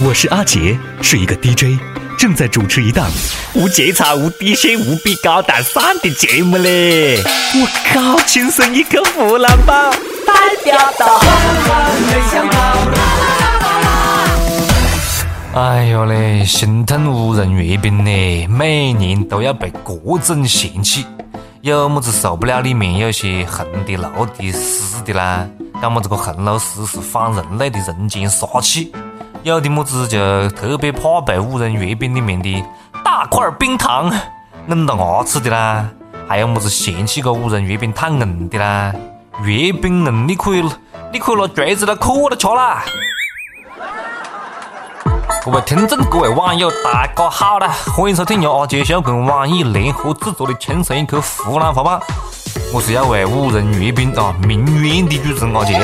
我是阿杰，是一个 DJ，正在主持一档无节操、无底线、无比高大上的节目嘞！我靠，亲生一个湖南宝，代表到哎呦嘞，心疼无人阅兵嘞，每年都要被各种嫌弃。有么子受不了里面有些横的、绿的、死的啦？搞么子个横漏死是反人类的人间杀气？有的么子就特别怕被五仁月饼里面的大块冰糖弄到牙齿的啦，还有么子嫌弃个五仁月饼太硬的啦？月饼硬你可以你可以拿锤子来磕了吃啦！各位听众，各位网友，大家好啦！欢迎收听由阿杰秀跟网易联合制作的《轻松一刻湖南话版》，我是要为五仁月饼啊鸣冤的主持人阿杰。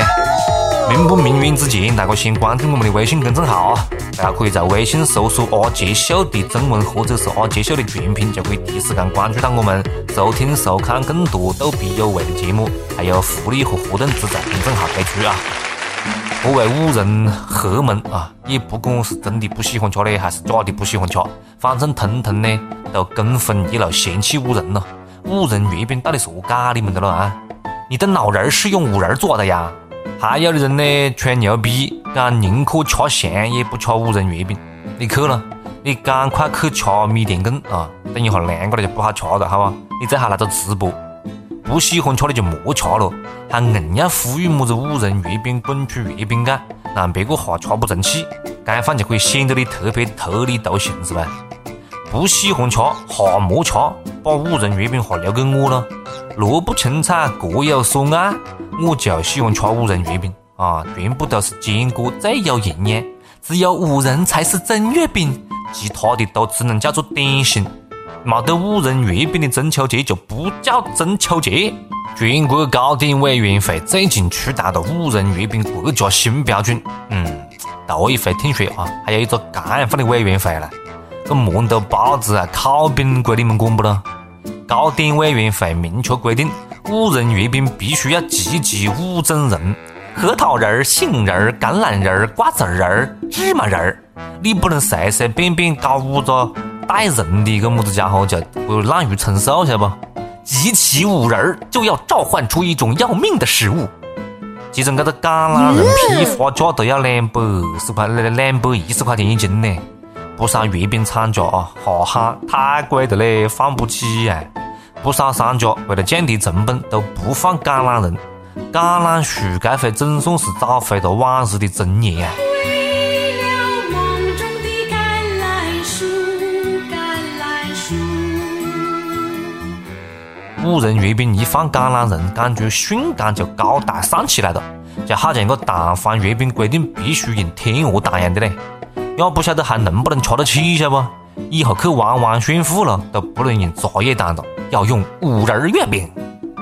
鸣不鸣冤之前，大家先关注我们的微信公众号啊！大家可以在微信搜索“阿杰秀”的中文或者是“阿杰秀”的全拼，就可以第一时间关注到我们，收听收看更多逗比有味的节目，还有福利和活动只在公众号推出啊！各位五仁黑们啊，也不管是真的不喜欢吃嘞，还是假的不喜欢吃，反正通通呢都跟风一路嫌弃五仁了。五仁月饼到底是何解你们的了啊？你的脑仁是用五仁做的呀？还有的人呢，吹牛逼，讲宁可吃翔也不吃五仁月饼。你去了，你赶快去吃米田共啊！等一下凉过了就不好吃了，好吧？你最好来个直播。不喜欢吃的就莫吃了，还硬要呼吁么子五仁月饼滚出月饼界，让别个哈吃不成气，这样就可以显得你特别特立独行是吧？不喜欢吃哈莫吃，把五仁月饼哈留给我了。萝卜青菜各有所爱。我就喜欢吃五仁月饼啊，全部都是坚果，最有营养。只有五仁才是真月饼，其他的都只能叫做点心。没得五仁月饼的中秋节就不叫中秋节。全国糕点委员会最近出台了五仁月饼国家新标准。嗯，头一回听说啊，还有一个这样的委员会了。这馒头、包子啊、烤饼归你们管不咯？糕点委员会明确规定。五仁月饼必须要集齐五种仁：核桃仁儿、杏仁儿、橄榄仁儿、瓜子仁儿、芝麻仁儿。你不能随随便便搞五个带仁的一个么子家伙，就滥竽充数，晓得不？集齐五仁儿就要召唤出一种要命的食物。其中这个橄榄仁批发价都要两百二十块，两两百一十块钱一斤呢。不少月饼厂家啊，哈哈，太贵的嘞，放不起呀。不少商家为了降低成本，都不放橄榄仁。橄榄树这回总算是找回了往日的尊严啊！五仁月饼一放橄榄仁，感觉瞬间就高大上起来了，就好像个蛋黄月饼规定必须用天鹅蛋样的嘞。也不晓得还能不能吃得起，晓得不？以后去玩玩炫富了，都不能用茶叶蛋了。要用五仁月饼，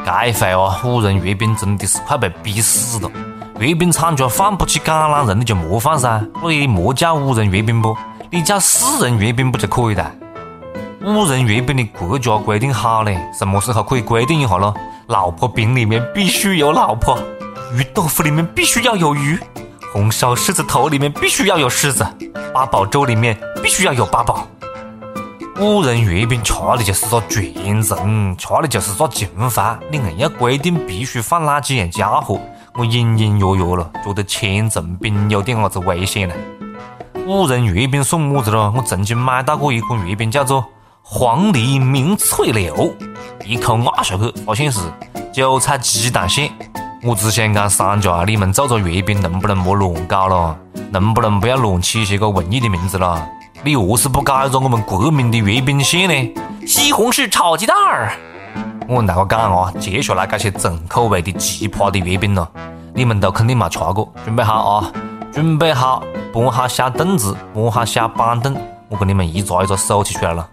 这回哦，五仁月饼真的是快被逼死了。月饼厂家放不起橄榄仁，你就莫放噻，所以莫叫五仁月饼不，你叫四仁月饼不就可以了？五仁月饼的国家规定好嘞，什么时候可以规定一下咯？老婆饼里面必须有老婆，鱼豆腐里面必须要有鱼，红烧狮子头里面必须要有狮子，八宝粥里面必须要有八宝。五仁月饼吃的就是个全人，吃的就是个情怀。你硬要规定必须放哪几样家伙，我隐隐约约了觉得千层饼有点伢子危险了。五仁月饼算么子咯？我曾经买到过一款月饼，叫做黄梨明翠柳，一口咬下去，发现是韭菜鸡蛋馅。我只想讲商家，你们做做月饼能不能莫乱搞了？能不能不要乱起些个文艺的名字了？你何是不搞一个我们国民的月饼馅呢？西红柿炒鸡蛋儿。我跟大家讲啊，接下来这些重口味的奇葩的月饼呢，你们都肯定没吃过。准备好啊！准备好，搬好小凳子，搬好小板凳，我给你们一个一个数起出来了。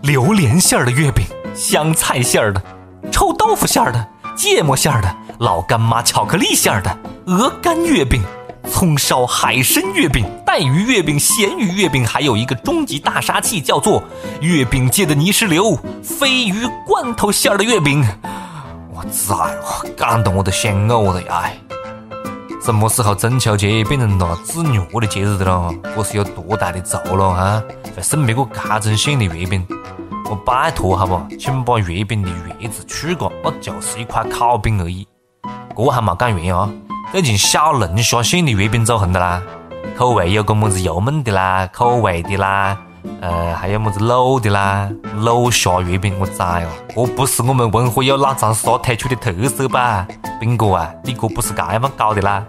榴莲馅儿的月饼，香菜馅儿的，臭豆腐馅儿的，芥末馅儿的，老干妈巧克力馅儿的，鹅肝月饼。葱烧海参月饼、带鱼月饼、咸鱼月饼，还有一个终极大杀器，叫做月饼界的泥石流——鲱鱼罐头馅儿的月饼。我崽，感动我都想呕了呀！什么时候中秋节变成了自虐的节日的了？这是有多大的仇了啊？会送别个这种馅的月饼？我拜托好不，请把月饼的“月”字去掉，那就是一块烤饼而已。这还没讲完啊！最近小龙虾馅的月饼走红的啦，口味有个么子油焖的啦，口味的啦，呃，还有么子卤的啦，卤虾月饼我崽哦！这不是我们文和友老长沙推出的特色吧？斌哥啊，你这不是这样搞的啦？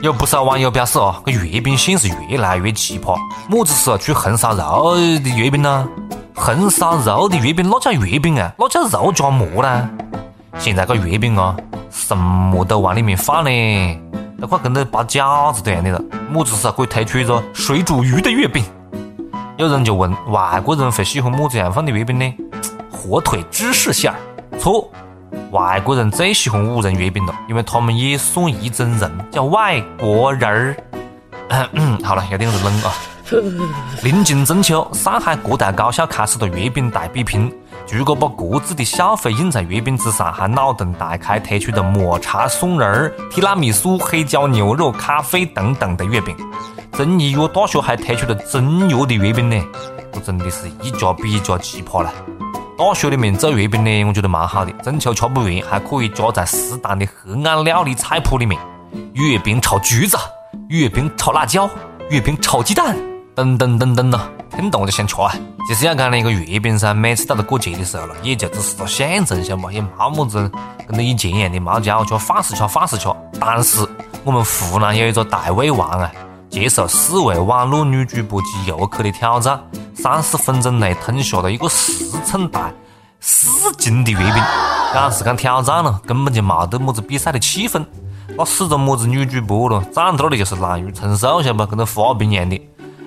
有不少网友表示哦，这月饼馅是越来越奇葩，么子时候出红烧肉的月饼呢？红烧肉的月饼那叫月饼啊？那叫肉夹馍啦？现在这月饼啊，什么都往里面放呢？都快跟那包饺子一样的了。么子时候可以推出一个水煮鱼的月饼？有人就问，外国人会喜欢么子样放的月饼呢？火腿芝士馅儿？错，外国人最喜欢五仁月饼了，因为他们也算一种人，叫外国人儿。嗯好了，有点子冷啊。临近中秋，上海各大高校开始了月饼大比拼。如果把各自的消费印在月饼之上，还脑洞大开推出的抹茶松仁、提拉米苏、黑椒牛肉、咖啡等等的月饼。中医药大学还推出了中药的月饼呢，这真的是一家比一家奇葩了。大学里面做月饼呢，我觉得蛮好的。中秋吃不完，还可以加在适当的黑暗料理菜谱里面。月饼炒橘子，月饼炒辣椒，月饼炒鸡蛋。等等等等咯，听到我就想吃啊！其实要讲那个月饼噻，每次到了过节的时候了，也就只是个象征，晓得嘛？也没么子跟那以前一样的猫叫吃，放肆吃，放肆吃。但是我们湖南有一个大胃王啊，接受四位网络女主播及游客的挑战，三十分钟内吞下了一个十寸大、四斤的月饼。讲是讲挑战了，根本就没得么子比赛的气氛。那四个么子女主播咯，站到那里就是滥竽充数，晓得不？跟那花瓶一样的。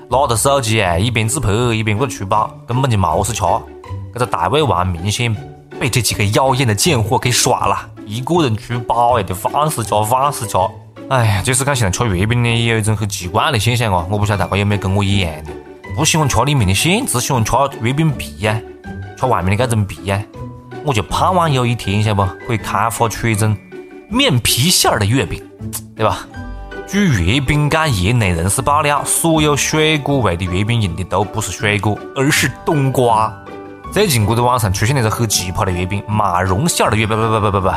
拿着手机哎，一边自拍一边过来出宝，根本就冇事吃。这个大胃王明显被这几个妖艳的贱货给耍了，一个人出宝哎，就放肆吃，放肆吃。哎呀，就是讲现在吃月饼呢，也有一种很奇怪的现象哦。我不晓得大家有没有跟我一样的，不喜欢吃里面的馅，只喜欢吃月饼皮呀，吃外面的这种皮呀。我就盼望有一天，晓得不，可以开发出一种面皮馅儿的月饼，对吧？据月饼界业内人士爆料，所有水果味的月饼用的都不是水果，而是冬瓜。最近，我在网上出现了一个很奇葩的月饼——马蓉馅儿的月饼，不不不不不，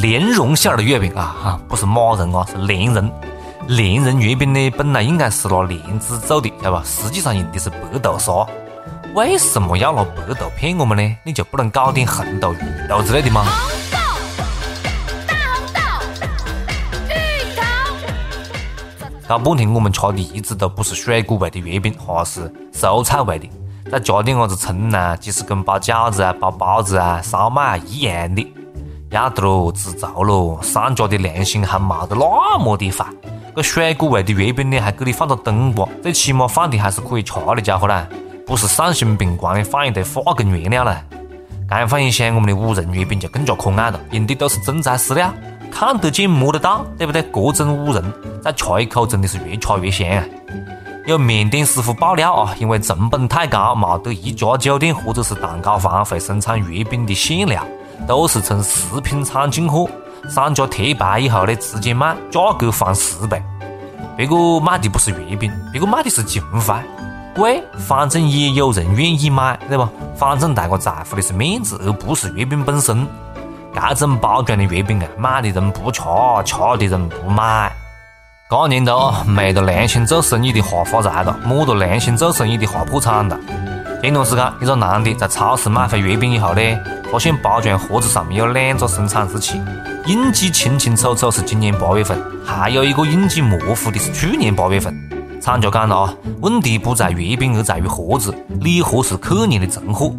莲蓉馅儿的月饼啊哈，不是马蓉啊，是莲蓉。莲蓉月饼呢，本来应该是拿莲子做的，晓得吧？实际上用的是白豆沙。为什么要拿白豆骗我们呢？你就不能搞点红豆、芋豆之类的吗？搞半天，我们吃的一直都不是水果味的月饼，而是蔬菜味的。再加点伢子葱呢，其实跟包饺子啊、包包子啊、烧麦啊一样的。要得咯，知足咯，商家的良心还没得那么的坏。这水果味的月饼呢，还给你放个冬瓜，最起码放的还是可以吃的家伙啦，不是丧心病狂的放一堆化工原料啦。这样放一想，我们的五仁月饼就更加可爱了，用的都是真材实料。看得见摸得到，对不对？各种五仁，再吃一口真的是越吃越香啊！有面点师傅爆料啊，因为成本太高，没得一家酒店或者是蛋糕房会生产月饼的馅料，都是从食品厂进货。商家贴牌以后呢，直接卖，价格翻十倍。别个卖的不是月饼，别个卖的是情怀，贵，反正也有人愿意买，对吧？反正大家在乎的是面子，而不是月饼本身。这种包装的月饼啊，买的人不吃，吃的人不买。这年头啊，没得良心做生意的瞎发财了，摸着良心做生意的瞎破产了。前段时间，一个男的在超市买回月饼以后呢，发现包装盒子上面有两个生产日期，印记清清楚楚是今年八月份，还有一个印记模糊的是去年八月份。厂家讲了啊，问题不在月饼，而在于盒子，礼盒是去年的存货。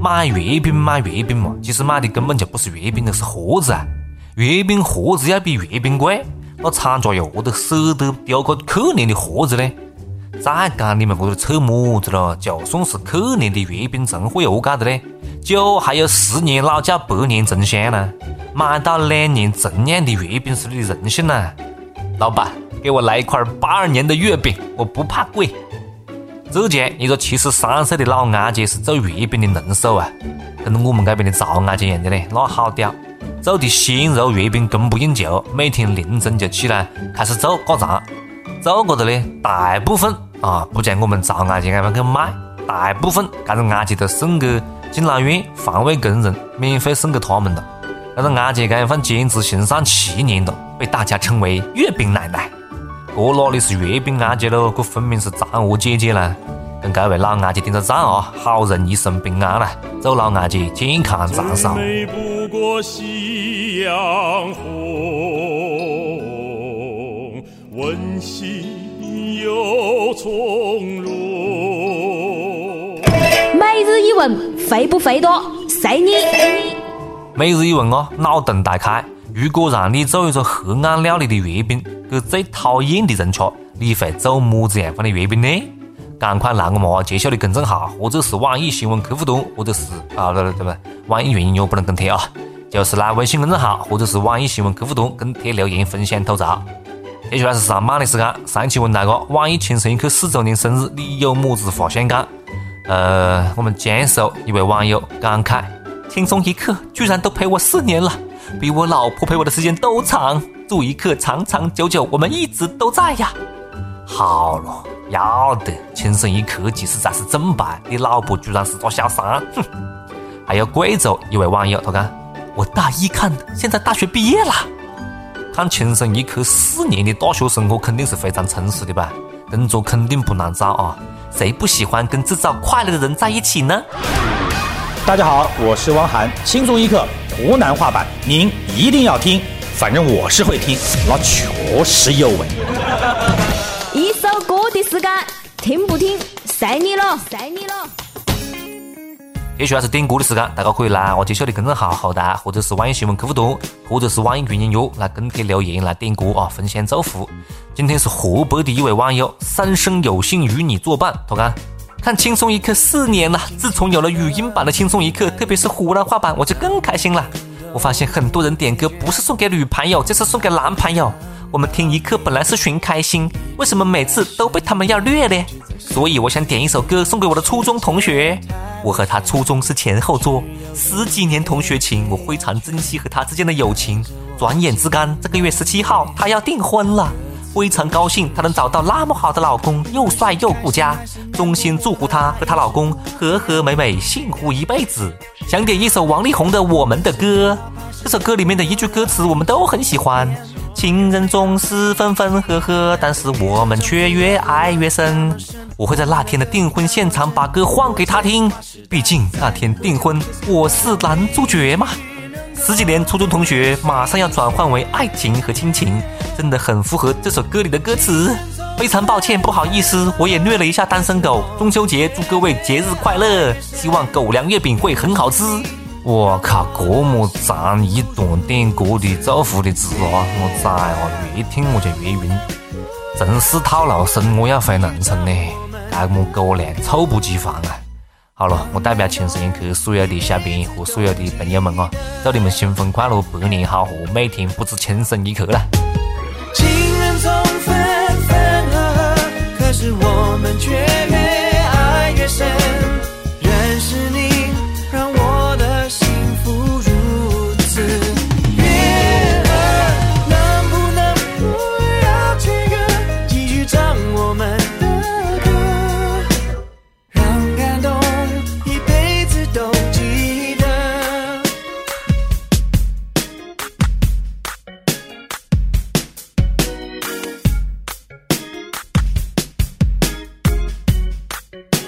买月饼买月饼嘛，其实买的根本就不是月饼，而是盒子啊！月饼盒子要比月饼贵，那厂家又何得舍得丢个去年的盒子呢？再讲你们这里扯么子了？就算是去年的月饼存货又何解的呢？酒还有十年老窖，百年陈香呢。买到两年陈酿的月饼是你的荣幸呐！老板，给我来一块八二年的月饼，我不怕贵。浙江一个七十三岁的老阿姐是做月饼的能手啊，跟我们这边的赵阿姐一样的嘞，那好屌！做的鲜肉月饼供不应求，每天凌晨就起来开始做挂长。做过的呢，大部分啊不将我们曹阿姐安排去卖，大部分搿个阿姐都送给敬老院环卫工人，免费送给他们了。搿个牙节这一份坚持行上七年了，被大家称为月饼奶奶。这哪里是月饼阿姐喽？这分明是嫦娥姐姐啦！跟各位老阿姐点个赞啊！好人一生平安啦，祝老阿姐健康长寿。美不过夕阳红，温馨又从容。每日一问，肥不肥多？随你。每日一问哦，脑洞大开。如果让你做一个黑暗料理的月饼，给最讨厌的人吃，你会做么子样方的月饼呢？赶快来我们介绍的公众号，或者是网易新闻客户端，或者是啊对对对，网易云音乐不能跟帖啊，就是来微信公众号或者是网易新闻客户端跟帖留言分享吐槽。接下来是上班的时间，上期问大哥，网易轻松一刻四周年生日，你有么子话想讲？呃，我们江苏一位网友感慨：轻松一刻居然都陪我四年了。比我老婆陪我的时间。都长，祝一刻长长久久，我们一直都在呀。好了，要得，轻松一刻其实才是正牌，你老婆居然是个小三，哼。还有贵州一位网友，他讲我大一看，现在大学毕业了。看轻松一刻四年的大学生活，肯定是非常充实的吧？工作肯定不难找啊，谁不喜欢跟制造快乐的人在一起呢？大家好，我是汪涵，轻松一刻。湖南话版，您一定要听，反正我是会听，那确实有味。一首歌的时间，听不听，随你了，随你了。接下来是点歌的时间，大家可以来我介绍的公众号后台，或者是网易新闻客户端，或者是网易云音乐来跟帖留言来点歌啊，分享祝福。今天是河北的一位网友，三生有幸与你作伴，他讲。看轻松一刻四年了，自从有了语音版的轻松一刻，特别是湖南话版，我就更开心了。我发现很多人点歌不是送给女朋友，就是送给男朋友。我们听一刻本来是寻开心，为什么每次都被他们要虐呢？所以我想点一首歌送给我的初中同学。我和他初中是前后桌，十几年同学情，我非常珍惜和他之间的友情。转眼之间，这个月十七号，他要订婚了。非常高兴她能找到那么好的老公，又帅又顾家，衷心祝福她和她老公和和美美，幸福一辈子。想点一首王力宏的《我们的歌》，这首歌里面的一句歌词我们都很喜欢：情人总是分分合合，但是我们却越爱越深。我会在那天的订婚现场把歌换给他听，毕竟那天订婚我是男主角嘛。十几年初中同学，马上要转换为爱情和亲情，真的很符合这首歌里的歌词。非常抱歉，不好意思，我也虐了一下单身狗。中秋节祝各位节日快乐，希望狗粮月饼会很好吃。我靠，这么长一段点歌的祝福的词啊，我崽啊，越听我就越晕。城市套路深，我要回农村呢，这么狗粮猝不及防啊！好了，我代表轻松一刻所有的小编和所有的朋友们啊，祝你们新婚快乐，百年好合，每天不止轻松一刻了。可是我们却越爱越深。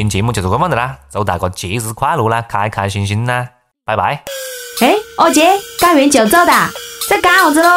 天节目就是这样的啦，祝大家节日快乐啦，开开心心啦，拜拜。哎，二姐，干完就走的？在干啥子喽？